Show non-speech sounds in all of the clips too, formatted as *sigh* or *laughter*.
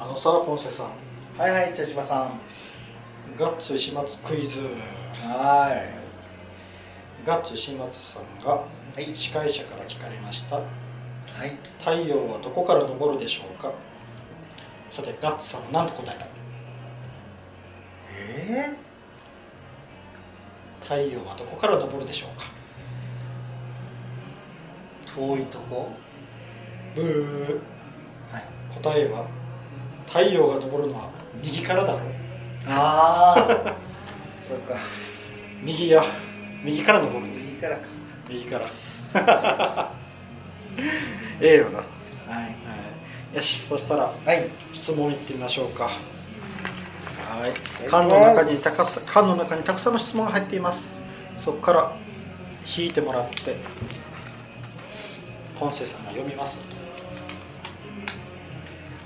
あのさポンセさん。はいはい茶芝さん。ガッツ石松クイズ。はガッツ石松さんがいはい。司会者から聞かれました。はい。太陽はどこから昇るでしょうか？さてガッツさんは何と答えた？え太陽はどこから昇るでしょうか？ー、遠いとこ？ブー。はい。答えは？太陽が昇るのは右からだろう。ああそうか。右や。右から昇るんです。右からか。右から。*laughs* ええよな、ははい。い、よしそしたらはい。質問いってみましょうか。はい。い缶の中にたか缶の中にたくさんの質問が入っています。そこから引いてもらって本瀬さんが読みます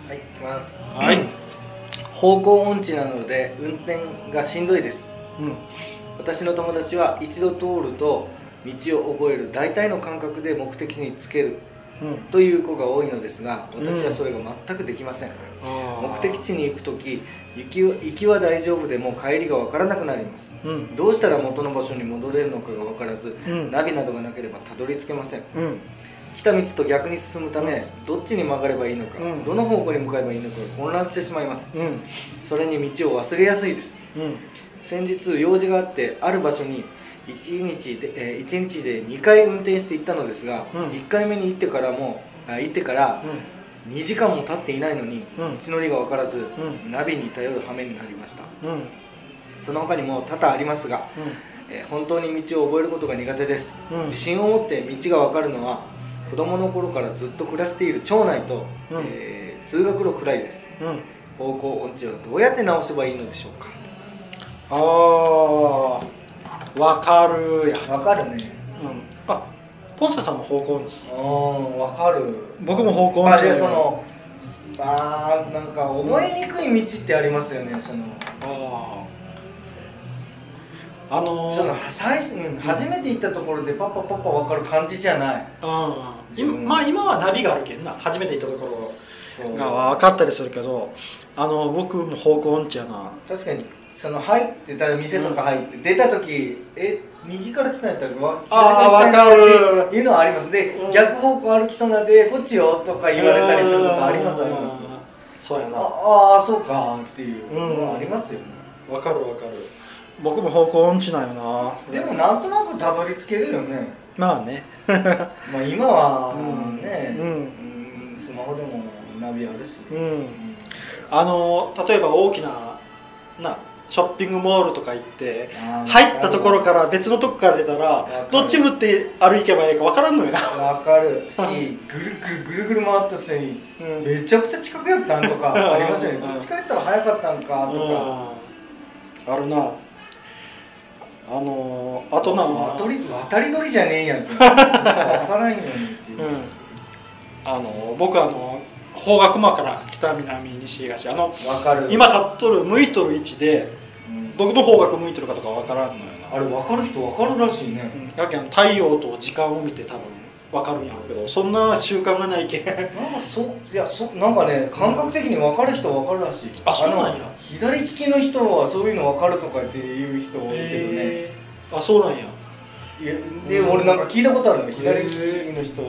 はい行きます。はい。方向音痴なので運転がしんどいです。うん。私の友達は一度通ると道を覚える大体の感覚で目的地につけるうん。という子が多いのですが私はそれが全くできません、目目的地に行く時行きは行きは大丈夫でも帰りが分からなくなります。うん。どうしたら元の場所に戻れるのかが分からずうん。ナビなどがなければたどり着けません。うん来た道と逆に進むためどっちに曲がればいいのか、うん。どの方向に向かえばいいのかが混乱してしまいます。うん。それに道を忘れやすいです。うん。先日用事があってある場所に1日で,、えー、1日で2回運転して行ったのですが、うん。1回目に行ってからもあ行ってから2時間も経っていないのに、うん。道のりが分からず、ん。ナビに頼る羽目になりました。その他にも多々ありますが、えー本当に道を覚えることが苦手です、うん。自信を持って道が分かるのは子供の頃からずっと暮らしている町内と、うん。えー通学路くらいです。うん。方向音痴はどうやって直せばいいのでしょうか。ああわかるや。分かるね。うん。あポンセさんも方向音痴？うん分かる。僕も方向まあ音痴でそのあーなんか覚えにくい道ってありますよねその。あああのー。その最初、うん初めて行ったところでパッパパッパ分かる感じじゃない。あー自分今まあ今はナビがあるけんな。初めて行ったところが。分かったりするけどあの僕も方向音痴やな。確かにその入ってた店とか入って、出た時え右から来たんやったらわ左から来たんやっていうのはあります。で、うん。逆方向歩きそうなんでこっちよとか言われたりすることありますあります。うんそうやな。ああーそうかっていうのはありますよね、分かる分かる。僕も方向音痴なんよな。でもなんとなくたどり着けるよねまあね。*laughs* まあ今はうん。ね、うん。うんスマホでもナビあるし、うん。あの例えば大きななショッピングモールとか行って入ったところから別のとこから出たらどっち向って歩けばいいか分からんのよな。わかる。*laughs* しぐるぐるぐるぐる回った人にうん。めちゃくちゃ近くやったんとかありますよね。うん。こっちから行ったら早かったんかとか。うん。あるなあのあとな渡り渡り鳥じゃねえやんって。*laughs* 分からんよねっていう、うん。あの僕あの方角間から北南西東。あのわかる。今立っとる向いとる位置でうん。どの方角向いとるかとか分からんのよな。あれ分かる人分かるらしいね。うん。やけん太陽と時間を見て多分分かるんやけどそんな習慣がないけん。なんかそういやそなんかね感覚的に分かる人分かるらしい。あそうなんや。の左利きの人はそういうの分かるとかっていう人多いけどね、へー。あそうなんや。いやでうん。俺なんか聞いたことあるの左利きへの人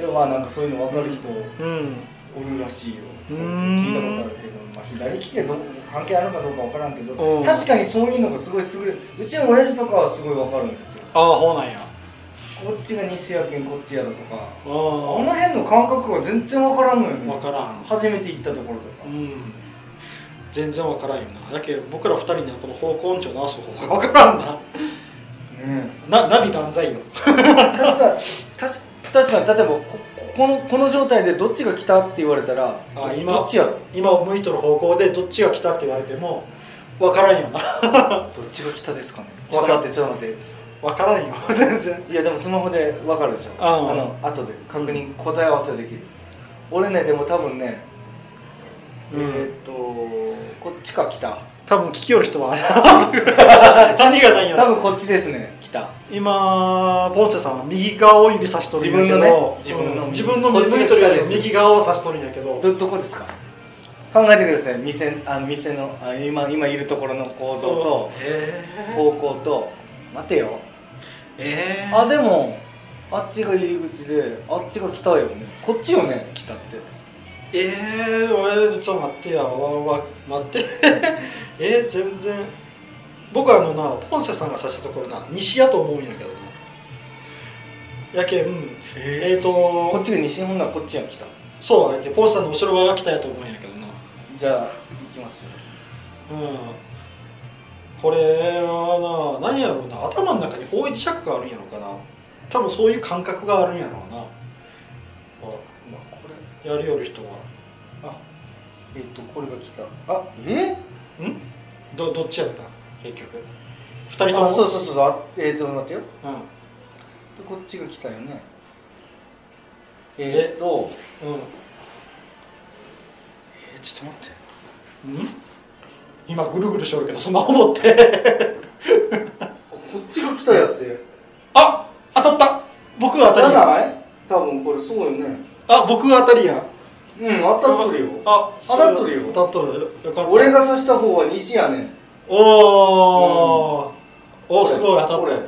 ではなんかそういうの分かる人うんおるらしいよ。うん。聞いたことあるけど、まあ、左利きが関係あるのかどうか分からんけど。うん。確かにそういうのがすごい優れるうちの親父とかはすごい分かるんですよ。ああほうなんやこっちが西やけんこっちやろとか。ああの辺の感覚が全然分からんのよあね。分からん。初めて行ったところとか。うん。全然分からんよな。だけど僕ら二人にはこの方向音痴を直す方法が分からんな。ねなナビ万歳よ。え確か確確かに例えばこここのこの状態でどっちが来たって言われたらどあ今どっちやろ今向いとる方向でどっちが来たって言われても分からんよな。*laughs* どっちが来たですかね。ちょっと待ってちょっと待って分からんよ。*laughs* 全然。いやでもスマホで分かるでしょ。ああ。あの後で。確認答え合わせできる。俺ねでも多分ね、うん。えーっとこっちか来た。多分聞きよる人は *laughs* 何がないんやろ。多分こっちですね来た。今ポンセさんは右側を指さしとるんやけど。自分のね自分のうん自分の右側を指しとるんやけど。どどこですか？考えてください。店あの店のあ今今いるところの構造とえ方向と。待てよえあでもあっちが入り口であっちが北よね。こっちよね？北って。ええー、俺ちょっと待ってや。わわ待って。*laughs* えー、全然。僕はあのなポンセさんがさしたところな西やと思うんやけどな。やけんえー、とこっちが西日本ならこっちが北そうやけんポンセさんの後ろ側が北やと思うんやけどな。じゃあ行きますよ。うんこれはな何やろうな。頭の中に方位磁石があるんやろうかな。多分そういう感覚があるんやろうな。あ、まあ、これやりよる人は。あえっ、とこれが北あえ？ん？どどっちやった？結局。二人とも？あそうそうそうあえっ、と待ってよ。うん。でこっちが北よね。え？っ、とうん。えちょっと待って。うん？今ぐるぐるしおるけどスマホ持って。あこっちが北やって。あ当たった。僕が当たりや。多分これそうよね。あ僕が当たりや。うん当たっとるよ。あ当たっとるよ。当たっとる。よかった。俺が指した方は西やねん。おお、おすごい当たっこれた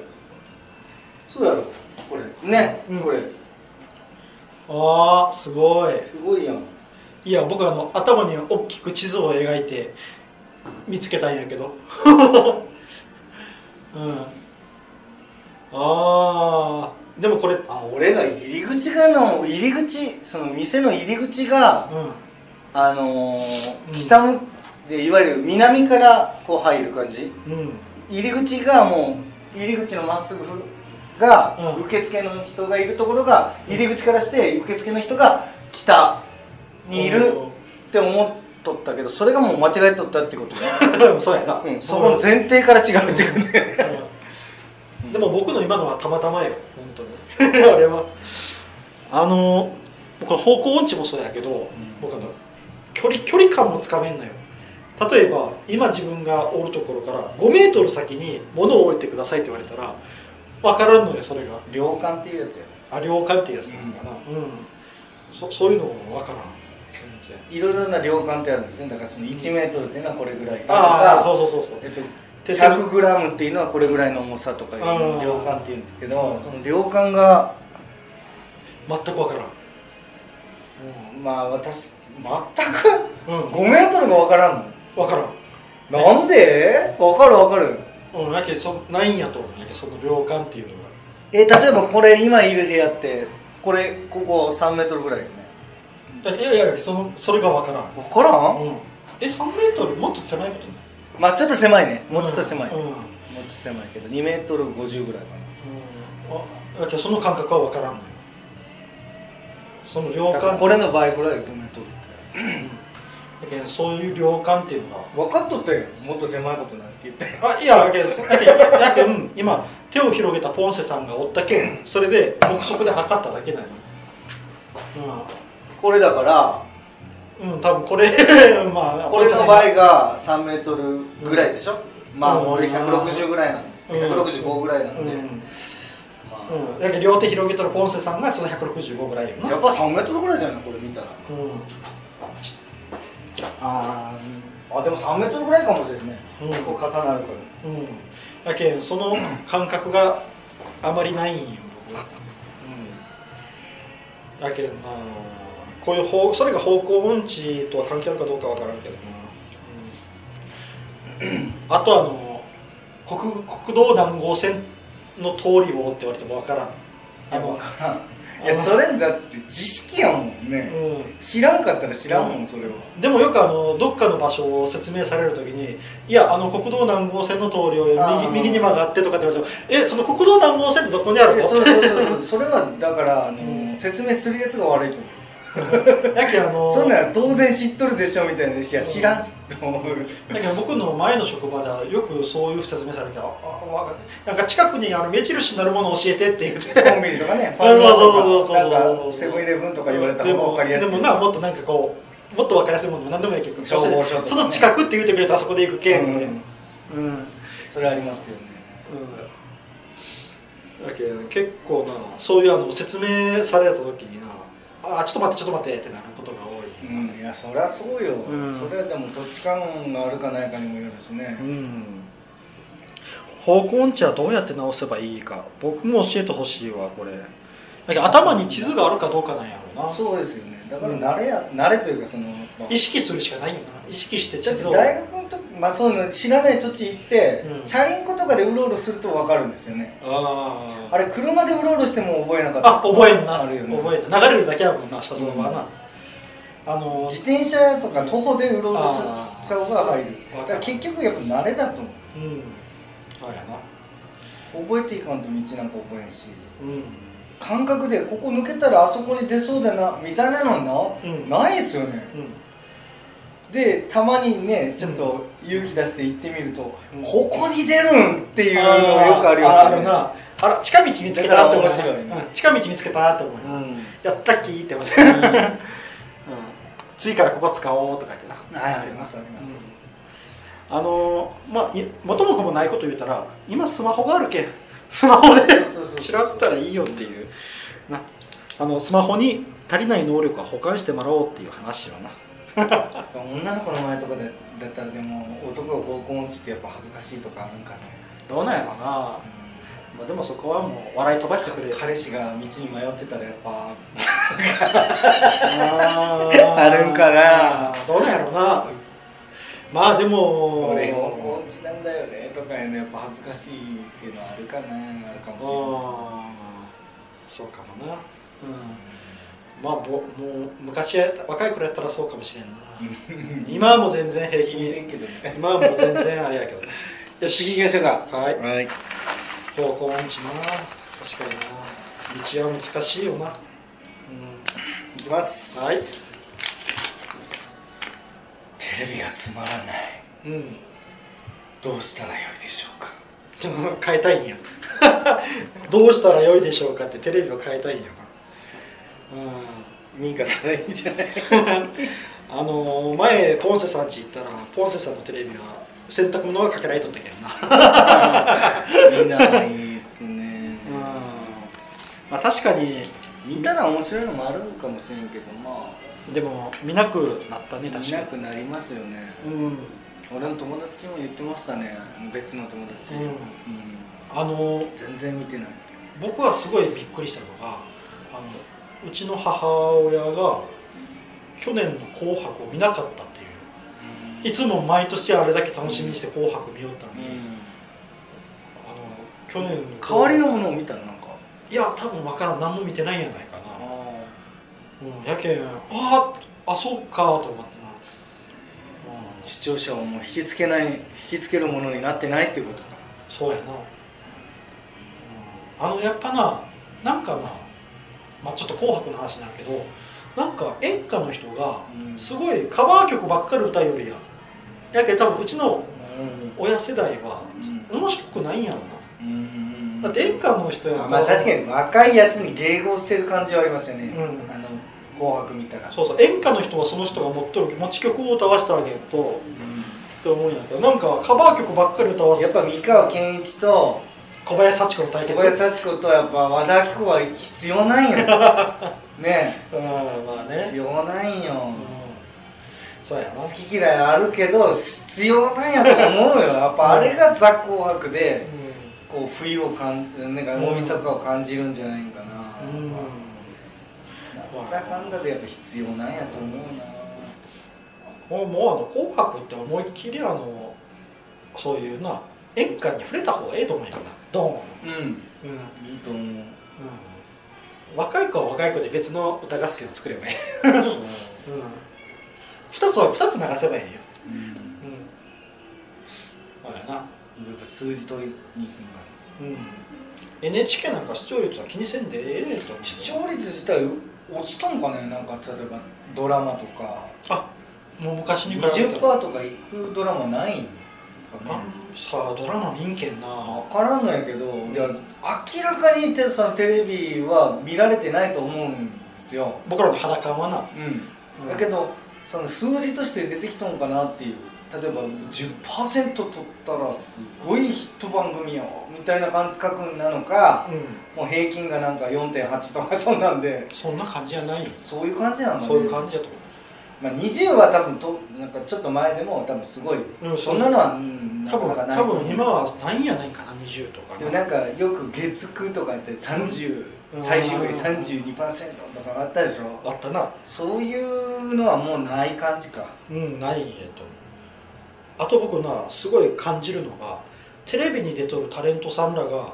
そうやろ。これ。ね、うん。これ。あーすごい。すごいやん。いや僕あの頭に大きく地図を描いて見つけたんやけど。*laughs* うん。あー。でもこれうんあ俺が入り口がの入り口その店の入り口があのーうん。北向でいわゆる南からこう入る感じ。うん。入り口がもう入り口のまっすぐが、うん。受付の人がいるところが入り口からして受付の人が北にいるって思っとったけどそれがもう間違えとったってことね、*laughs* うんそうやな、うん、そこの前提から違うっていうね。うん。でも僕の今のはたまたまよ。本当に。*laughs* あれは。あのこの方向音痴もそうやけど、僕あの距離距離感もつかめんのよ。例えば今自分がおるところから5メートル先に物を置いてくださいって言われたら分からんのよそれが。量感っていうやつやあ量感っていうやつなのかな。うん、そそういうのも分からんいろいろな量感ってあるんですねだからその1メートルっていうのはこれぐらいだとああかそうそうそう。そう。えっとて100グラムっていうのはこれぐらいの重さとかいう量感っていうんですけどその量感が全く分からん。まあ私全うん。く5メートルが分からん分からん。のなんで？分かる分かる。うん、やけどそないんやと思うんやけどその量感っていうのが。え例えばこれ今いる部屋ってこれここ3メートルぐらい？いやいやそのそれが分からん、分からん？うん、え3メートル？もっと狭いことない？まあちょっと狭いね。もうちょっと狭い、うん、うん。もうちょっと狭いけど2メートル50ぐらいかあやけどその感覚は分からんのよ。その量なだから感これの倍ぐらい5メートルって。やけどそういう量感っていうのが分かっとったよもっと狭いことなんて言って。あいややけどやけどやけん。今手を広げたポンセさんがおったけんそれで目測で測っただけなのこれだからうん、うん、多分これ *laughs* まあこれの場合が3メートルぐらいでしょ、まあうん俺160ぐらいなんです、うん。165ぐらいなんで、うん、まうん、やけど両手広げたらポンセさんがその165ぐらいやっぱ3メートルぐらいじゃない？これ見たら。うん。あーあでも3メートルぐらいかもしれないね、うん。こう重なるから。うん。やけんその感覚があまりないんよ僕うん。やけんなこういう方それが方向音痴とは関係あるかどうかわからんけどな、うん、あとあの国国道何号線の通りをって言われてもわからん。あの分からん。いやそれだって知識やもんね、うん。知らんかったら知らんもん、うん。それは。でもよくあのどっかの場所を説明されるときにいやあの国道何号線の通りを右右に曲がってとかって言われてもえその国道何号線ってどこにあるの？えそうそうそうそう。*laughs* それはだからあの、うん。説明するやつが悪いと思うやけんあのそんなん当然知っとるでしょみたいないや知らんと思う。だけど僕の前の職場ではよくそういう説明されてああなんか近くにあの目印になるものを教えてって言って。コンビニとかね *laughs* ファミとかなんかセブンイレブンとか言われた方が分かりやすい。でもなもっとなんかこうもっと分かりやすいものも何でもいいけど消防署とかね。その近くって言ってくれたらそこで行くけんって。うん。うん、うんそれありますよね。だけど結構なそういうあの説明された時になあちょっと待ってちょっと待ってってなることが多い、うんいやそりゃそうよ、うん。それはでも土地勘があるかないかにもよるしね、うん。方向音痴はどうやって直せばいいか。僕も教えてほしいわこれ。頭に地図があるかどうかなんやろうな。そうですよね。だから慣れや、慣れというかその、まあ意識するしかないよな。意識して地図を。大学の時、まあ、そういうの知らない土地行って、うん。チャリンコとかでうろうろすると分かるんですよね。あれ車でうろうろしても覚えなかった。あ覚えんな。あるよね。覚え流れるだけやもんな車窓はな、あの自転車とか徒歩でうろうろあした方が入る。だから結局やっぱ慣れだと思う。うん。そうやな。覚えていかんと道なんか覚えんし。うん。感覚でここ抜けたらあそこに出そうだなみたいなのな、うん。ないっすよね。うんでたまにねちょっと勇気出して行ってみると、うん。ここに出るんっていうのよくありますよね。あるな。あら近道見つけたって思う。面白いね。うん。近道見つけたって思う。よ、うん。やったっきーって思って、うん、次からここ使おうとか言ってな。はいありますあります、あのーまあい元も子もないこと言ったら今スマホがあるけんスマホで調べたらいいよっていうな。あのスマホに足りない能力は保管してもらおうっていう話よな女の子の前とかでだったらでも男が方向音痴ってやっぱ恥ずかしいとかなんかね、どうなんやろな、まあ、でもそこはもう笑い飛ばしてくれる。彼氏が道に迷ってたらやっぱあるんかな。どうなんやろな。まあでも俺方向音痴なんだよねとかいうのやっぱ恥ずかしいっていうのはあるかなあるかもしれない。そうかもな。うんまあぼもう昔や若い頃やったらそうかもしれんな。今はもう全然平気気にね。今はもう全然あれやけどね。*laughs* じゃあ次行きましょうか。はい。はい。方向音痴な。確かにな。道は難しいよな。うん。いきます。はい。テレビがつまらない。うん。どうしたらよいでしょうか。変えたいんや。*laughs* どうしたらよいでしょうかってテレビを変えたいんやなうん。ミカしたらいいんじゃない？*laughs* あのー前ポンセさん家行ったらポンセさんのテレビは洗濯物がかけられとったけんな。見ないっすね。まあ確かに見たら面白いのもあるんかもしれんけどまでも見なくなったねあ見確かに。なくなりますよね。うん、俺の友達も言ってましたね。別の友達、うん。うん。あのー全然見てない僕はすごいびっくりしたのがあのうちの母親が去年の「紅白」を見なかったっていう。いつも毎年あれだけ楽しみにして「紅白」見よったのに、あの去年の。代わりのものを見たらなんか。いや多分分からん。何も見てないんやないかな、あうん、やけんあーあそうかと思ってな、視聴者をもう引きつけない引きつけるものになってないっていうことか。そうやな、うん、あのやっぱななんかな、まあ、ちょっと「紅白」の話になるけどなんか演歌の人がうん。すごいカバー曲ばっかり歌うよりや。やけん多分うちのうん。親世代は面白くないんやろうん。なだって演歌の人やあまあ確かに若いやつに迎合してる感じはありますよね、うん。あの紅白見たら。そうそう。演歌の人はその人が持っとる持ち曲を歌わせてあげるとって思うんやけどなんかカバー曲ばっかり歌わせやっぱ三河健一と小林幸子の対決。小林幸子とやっぱ和田アキ子は必要なんよ。*laughs* ね。うんまあね、必要なんよ、うん、そうやな。好き嫌いあるけど必要なんやと思うよ。*laughs* やっぱあれがザ・紅白でこう冬を感じなんか大晦日を感じるんじゃないかな、うん。なんだかんだでやっぱ必要なんやと思うな。もうもうあの「紅白」って思いっきりあのそういうな演歌に触れた方がええと思うんやな。ドーン。うん。うん、うん、いいと思う。若い子は若い子で別の歌合戦を作ればいい、そう。うん、2つは2つ流せばいいよ。うん。うん。そうやな。やっぱ数字取りに行くんだうん。NHK なんか視聴率は気にせんでええと思う視聴率自体落ちたんかね？なんか例えばドラマとか。あもう昔に比べたら。20%とかいくドラマないんかあねさあドラマ見んけんな。分からんのやけどいや明らかにてそのテレビは見られてないと思うんですよ、僕らの裸はな、うん。うん。だけどその数字として出てきとんかなっていう。例えば10%取ったらすごいヒット番組よみたいな感覚なのかうん。もう平均がなんか4.8とかそんなんで。そんな感じじゃないよ。そういう感じなんだね。そういう感じだと思まあ、20は多分となんかちょっと前でも多分すごい、う、うん、そんなのは、うん、多分多分今はないんやないかな20とか。でもなんかよく月9とかって30、うん。最終日32%とかあったでしょ。あったな。そういうのはもうない感じか。うんないんやとあと僕なすごい感じるのがテレビに出とるタレントさんらが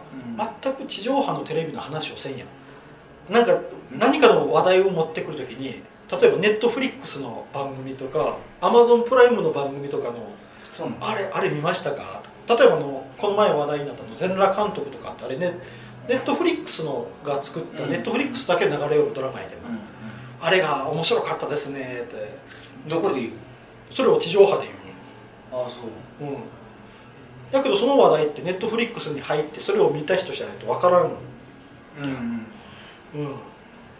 全く地上波のテレビの話をせんやん。なんか何かの話題を持ってくるときに例えばネットフリックスの番組とかアマゾンプライムの番組とかのあれあれ見ましたか？例えばあのこの前話題になったの全裸監督とかってあれね。ネットフリックスのが作った、うん。ネットフリックスだけ流れよるドラマやけどな、うんあれが面白かったですねって。どこで言う？それを地上波でああそう。言ううん。だけどその話題ってネットフリックスに入ってそれを見た人じゃないと分からん。のうんうん。うん。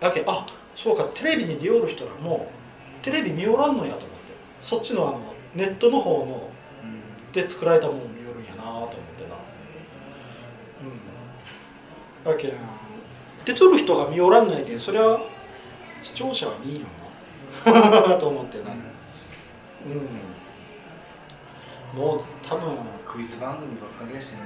だけどあそうかテレビに出よる人らもテレビ見よらんのやと思って。そっちのあのネットの方ので作られたものを見よるんやなと思ってな。うん。だけん出とる人が見よらんないけんそりゃ視聴者は見んよな。*laughs* と思ってな。うん。もう多分クイズ番組ばっかりだしね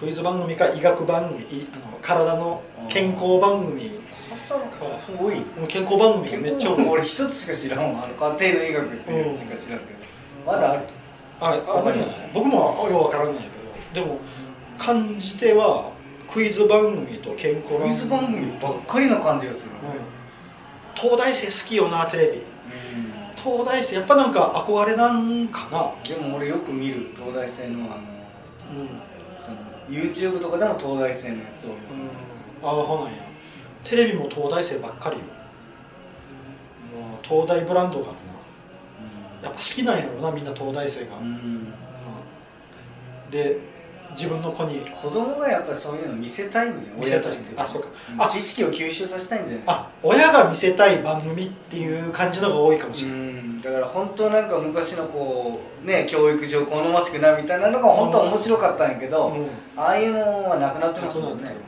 クイズ番組か医学番組いあの体の健康番組。すごい。もう健康番組がめっちゃ多い。俺一つしか知らん。わあの家庭の医学っていうやつしか知らんけどまだある？ああるんじゃない。僕もよくわからないけどでも感じてはクイズ番組と健康クイズ番組ばっかりの感じがする。うん。東大生好きよなテレビ。東大生やっぱなんか憧れなんかな？でも俺よく見る東大生のあのうん、その YouTube とかでも東大生のやつをよ。ああほなんや。テレビも東大生ばっかりよ。もう東大ブランドがあるな。やっぱ好きなんやろなみんな東大生が、で自分の子に。子供がやっぱりそういうの見せたいんだよ親としてあそうか。あ知識を吸収させたいんだよあ親が見せたい番組っていう感じのが多いかもしうれない、ん。だから本当なんか昔のこうね教育上好ましくなみたいなのが本当は面白かったんやけど、うん。ああいうのはなくなってますもんね。なくなってる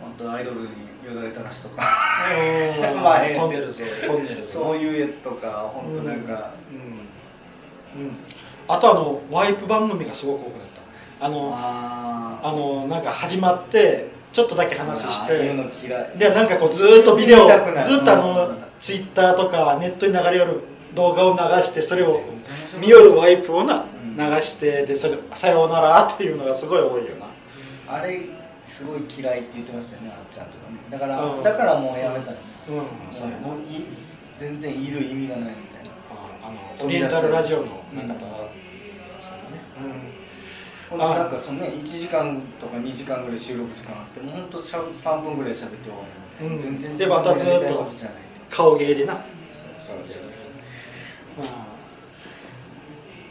本当アイドルによだれた話とか。うん。*laughs* まあええトンネルズトンネルズそういうやつとか本当なんか、うん、うん、あとあのワイプ番組がすごく多くなったあのああのなんか始まってちょっとだけ話して。でなんかこうずーっとビデオずっとあの、うん。ツイッターとかネットに流れよる動画を流してそれを見よるワイプをなうん。流してでそれ「さようなら」っていうのがすごい多いよな。あれすごい嫌いって言ってましたよねあっちゃんとかね。だから、うん。だからもうやめたの。ねうん。そうやな。全然いる意味がないみたいな。ああのオリエンタルラジオの中田さん。のね本当なんかそのね1時間とか2時間ぐらい収録時間あってもう本当しゃ3分ぐらい喋って終わりみたいな、うん。全然でまたずっと顔芸でな。そうそう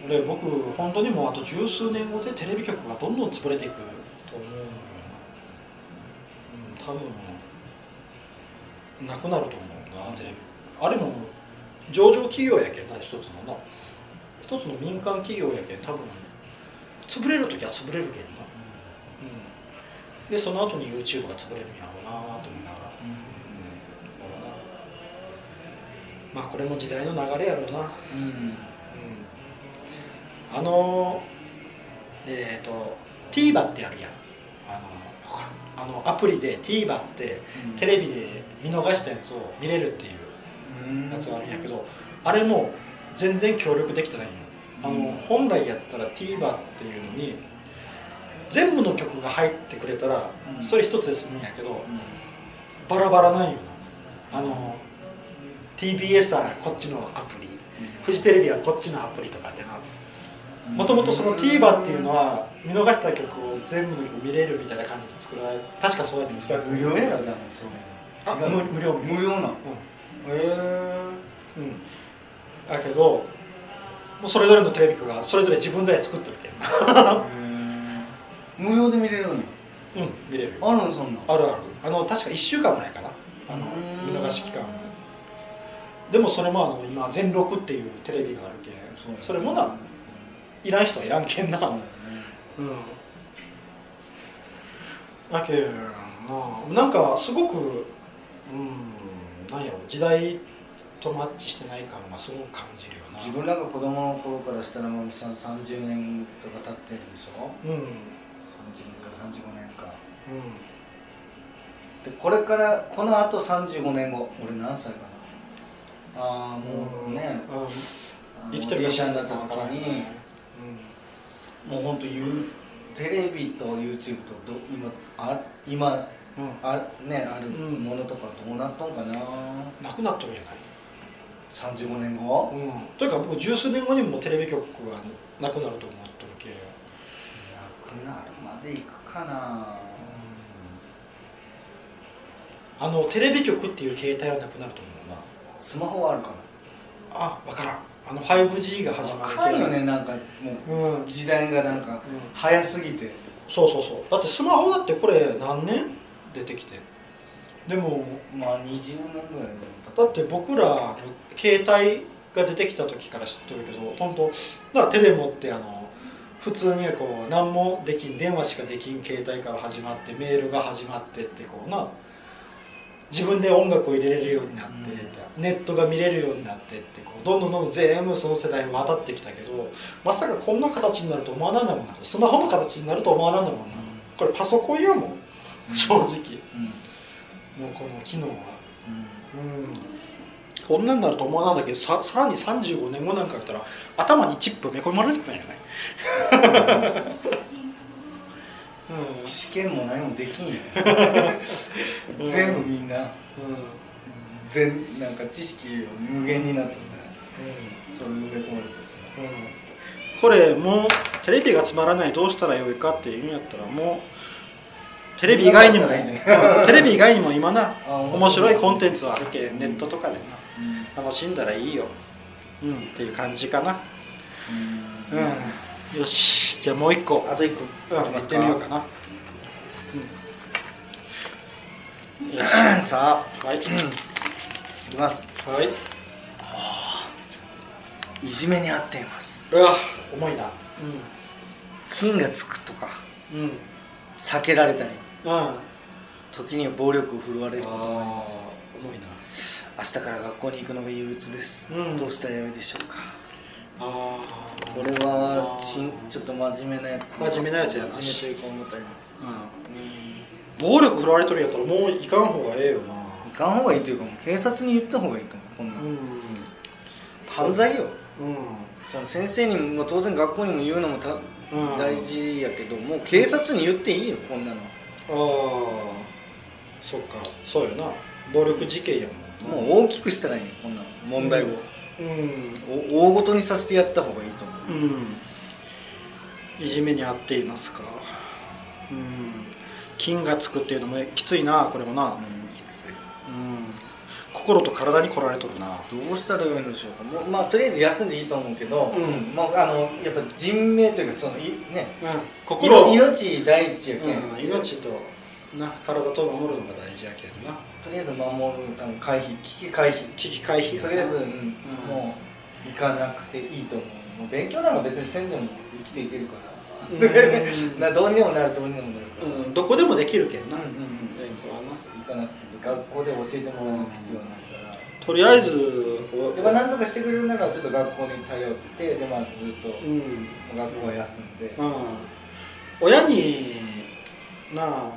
う。んで僕本当にもうあと十数年後でテレビ局がどんどん潰れていくと思うよな、うん、多分なくなると思うなテレビ。あれも上場企業やけんな一つのな。一つの民間企業やけん多分潰れる時は潰れるけんな、うん、でその後に YouTube が潰れるんやろうなと思いながら、うん、まあこれも時代の流れやろうな。うん。あのえっ、と TVer ってあるやん。あのアプリで TVer ってテレビで見逃したやつを見れるっていううんやつがあるんやけどあれも全然協力できてないんよあの本来やったら TVer っていうのに全部の曲が入ってくれたらうん。それ一つで済むんやけどうん。バラバラなんよな。あの TBS はこっちのアプリフジテレビはこっちのアプリとかってなもともとその TVer っていうのは見逃した曲を全部の曲見れるみたいな感じで作られ確かそうやって作られて無料やろだもんそういうの。違うあ無無料。無料なの。へえうん、うん、だけどもうそれぞれのテレビ局がそれぞれ自分で作ってるけん。無料で見れるんや。うん見れる。よあるんそんなん。あるある。あの確か1週間前かな。あのうん見逃し期間でもそれもあの今全録っていうテレビがあるけん。それもないらん人はいらんけんなうん。だけどななんかすごくうんなんやろ時代とマッチしてない感がすごく感じる自分らが子供の頃からしたらもうさ30年とか経ってるでしょ？うん。うん30年か35年か。でこれからこのあと35年後俺何歳かな？ああもうね、うん。生きてるおじいちゃんだった時かにもう本当テレビと YouTube とど今あ今うん。あ,、ね、あるうんものとかどうなっとんかな、なくなっとるんじゃない？35年後？うん、というか僕十数年後にもテレビ局はなくなると思っとるけ、なくなるまでいくかな。あのテレビ局っていう携帯はなくなると思うな。スマホはあるかな。あ分からん。あの 5G が始まる分からんよねなんかもう、うん。時代がなんかうん。早すぎて。そうそうそう。だってスマホだってこれ何年？出てきてでもまあ20年ぐらいだって僕らの携帯が出てきた時から知ってるけど本当だからテレモってあの普通にこう何もできん電話しかできん携帯から始まってメールが始まってってこうな自分で音楽を入れれるようになって、ネットが見れるようになってってこうどんどんどんどん全部その世代を渡ってきたけどまさかこんな形になると思わなんだもんなスマホの形になると思わなんだもんなこれパソコンやもん。正直。うんもうこの機能は。うん。うんこんなんなると思わなんだけどささらに35年後なんか言ったら頭にチップ埋め込まれてたんやねうん。試験も何もできんよ全部みんな。全なんか知識を無限になっとった。それ埋め込まれて。るこれもうテレビがつまらないどうしたらよいかっていうんやったらもうテレビ以外にもテレビ以外にも今なあ面白い。コンテンツはあるけんネットとかでな。うん。楽しんだらいいよ。うん。っていう感じかな。うん。うん。よし。じゃあもう一個。あと一個。うん。行ってみようかな、うん、*coughs* さはい、あいきます。はい。いじめに遭っています。うわ重いな。金がつくとか。うん。うん避けられたり。あ時には暴力を振るわれることもありあます。重いな。明日から学校に行くのが憂鬱です、うん。どうしたらよいでしょうか。ああこれはしんちょっと真面目なやつ。真面目なやつやな。真面目というか重たいなうん。暴力振られとるんやったらもう行かん方がええよな。行かん方がいいというかもう警察に言った方がいいと思う。こんな。の、ん犯罪よ。うん。その先生にも当然学校にも言うのもたうん。大事やけどもう警察に言っていいよこんなのああそっか。そうよな。暴力事件やもんもう大きくしたらいいよこんなの。問題を、うん。お大ごとにさせてやった方がいいと思う。うん。いじめに遭っていますか。うん。金がつくっていうのもきついなこれもな、うん、心と体に来られとるな。どうしたらよいのでしょうか。もうまあとりあえず休んでいいと思うけど、うん。もうあのやっぱ人命というかそのいねうん。心。命第一やけん、うん、命とな体と守るのが大事やけんな。とりあえず守るため回避危機回避。危機回避やな。とりあえず、うん。もう行かなくていいと思う。もう勉強なんか別にせんでも生きていけるから、*laughs* どうにでもなるどうにでもなるから、うん、どこでもできるけんな、うんうんうん。そうそうそう。行かなくて学校で教えてもらう必要はないから、とりあえずおでまあ何とかしてくれるならちょっと学校に頼ってでまあずっとうん。学校は休んで、うん、親になあ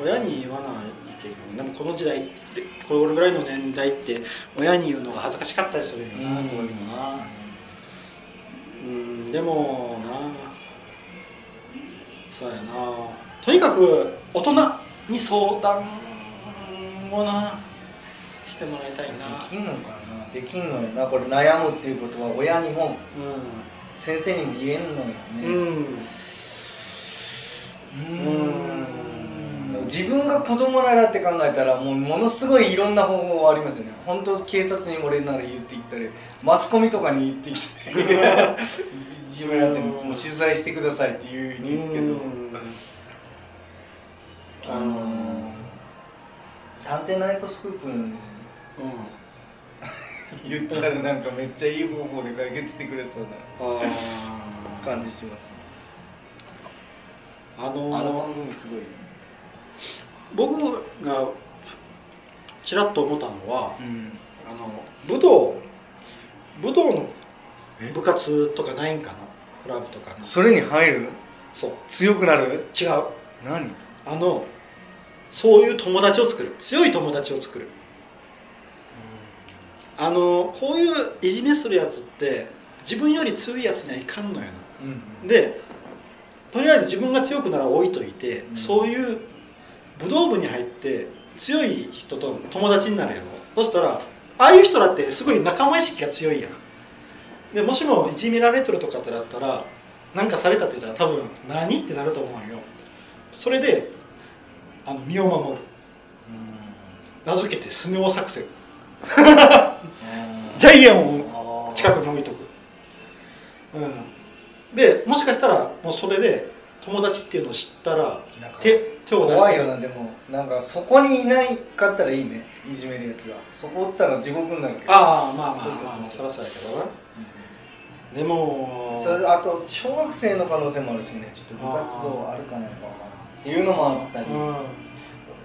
親に言わないけどでもこの時代ってこれぐらいの年代って親に言うのが恥ずかしかったりするよな、こういうのな。うん。でもなそうやなとにかく大人に相談をなしてもらいたいな。できんのかな？できんのよな。これ悩むっていうことは親にも先生にも言えんのよね。うん、自分が子供ならって考えたらもうものすごいいろんな方法ありますよね。本当警察に俺なら言っていったりマスコミとかに言ってきたりいじめられてるんですもう取材してくださいっていうふうに言うけど。あのー探偵ナイトスクープに言ったらなんかめっちゃいい方法で解決してくれそうなあ感じしますあのあの番組すごい。僕がちらっと思ったのはうん。あの武道武道の部活とかないんかな？クラブとかの。それに入るそう。強くなる？違う。何？あのそういう友達を作る。強い友達を作る。あのこういういじめするやつって自分より強いやつにはいかんのようんなでとりあえず自分が強くなら置いといて、うん。そういう武道部に入って強い人と友達になるやろ。そしたらああいう人だってすごい仲間意識が強いやん。でもしもいじめられてるとかってだったら何かされたって言ったら多分何？ってなると思うよ。それであの身を守る。名付けてスネ夫作戦。ジャイアンを近くに置いとく、うん、でもしかしたらもうそれで友達っていうのを知ったら手手を出して。怖いよなでもなんかそこにいないかったらいいね。いじめるやつが。そこおったら地獄になるけど。ああまあまあまあそうそうやけどな。でもそれあと小学生の可能性もあるしね。ちょっと部活動あるかないかっていうのもあったり。うん。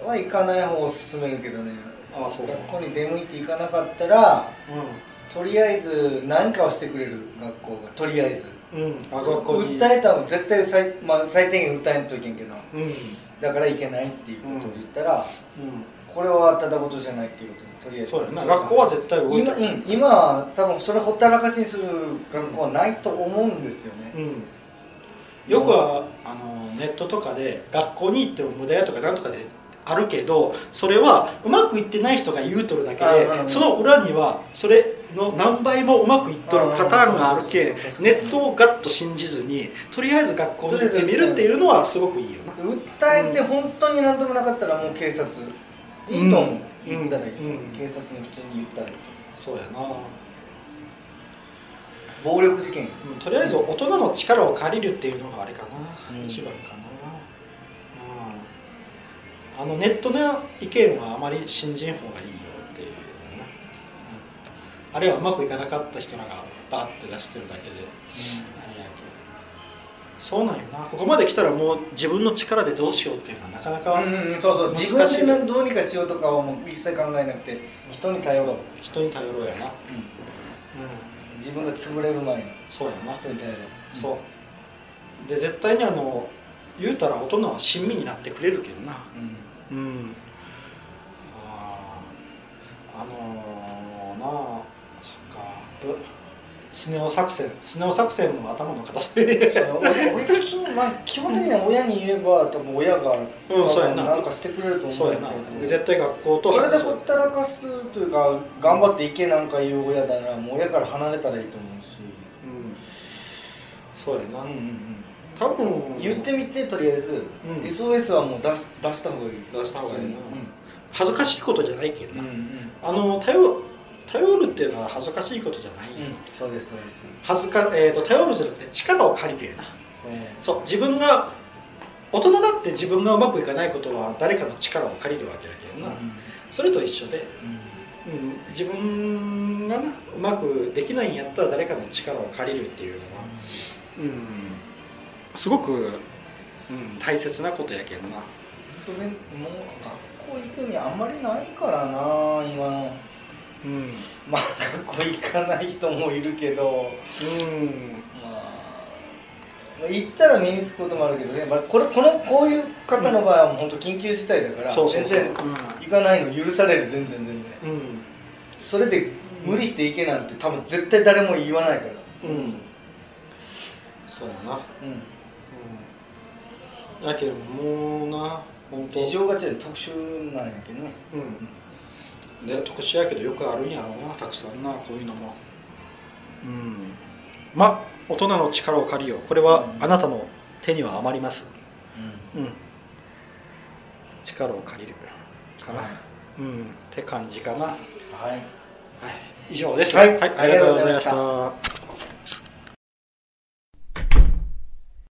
は行かない方を勧めるけどね。ああそう学校に出向いて行かなかったらうとりあえず何かをしてくれる。学校が。とりあえず。ん。うん訴えたら絶対最,、まあ、最低限訴えんといけんけど。うん。うんだからいけないっていうことを言ったら、うこれはただことじゃないっていうことでとりあえず。んそうやな。学校は絶対動いて今,、うん、今は多分それほったらかしにする学校はないと思うんですよね、うんよくはあのネットとかで学校に行っても無駄やとかなんとかであるけどそれはうまくいってない人が言うとるだけで、その裏にはそれの何倍もうまくいっとるパターンがあるけネットをガッと信じずにとりあえず学校に行ってみるっていうのはすごくいいよな。訴えて本当に何ともなかったらもう警察。いいと思う、うん。言ったらいい、う。ん。警察に普通に言ったら。いいそうやな、暴力事件。うんとりあえず大人の力を借りるっていうのがあれかな、うん。一番かな、うん、あのネットの意見はあまり信じん方がいいよっていうあるいはうまくいかなかった人らがバッて出してるだけであれやけど。そうなんよな。ここまで来たらもう自分の力でどうしようっていうのはなかなかうんうん、そうそう。自分でなどうにかしようとかはもう一切考えなくて人に頼ろう、人に頼ろうやな、うん、自分が潰れる前に。そうやな。人に頼ろうそう。で絶対にあの言うたら大人は親身になってくれるけどな。うん。うん。あーあのー、なあそっか。ぶスネ夫作戦スネ夫作戦も頭の片隅にまあ基本的には親に言えば多分親がうんそうやな。なんかしてくれると思そうやな。けどで絶対学校とそれでほったらかすというか頑張っていけなんか言う親だならもう親から離れたらいいと思うし、うん。そうやな、うんうんうん、多分。言ってみてとりあえず、うん。SOS はもう出し出した方がいい。出した方がいいな。普通に。恥ずかしいことじゃないけどな、うんうん。うんあの頼頼るっていうのは恥ずかしいことじゃない。よ、そうですそうです。恥ずか、えー、と頼るじゃなくて力を借りてるな。そう。自分が大人だって自分がうまくいかないことは誰かの力を借りるわけだけどな、それと一緒で、うん。うん、自分がなうまくできないんやったら誰かの力を借りるっていうのは、うん、すごく、うん、大切なことやけどな。本当ねもう学校行く意味あんまりないからな今のうん、まあ学校行かない人もいるけど。うん、まあまあ行ったら身につくこともあるけどね、まあ、これこのこういう方の場合は本当緊急事態だから全然行かないの許される全然全然。うん、うんそれで無理して行けなんて多分絶対誰も言わないから。うん、そうやな、うん。うん、やけどもうな本当。事情が違う特殊なんやけどね。うん、で特殊やけどよくあるんやろうなたくさんなこういうのも。うん。ま大人の力を借りよう。これはうん。あなたの手には余ります。ううん。力を借りるかな、はい。うん。って感じかな。はい。はい。以上です。はい。ありがとうございましありがとうございましたた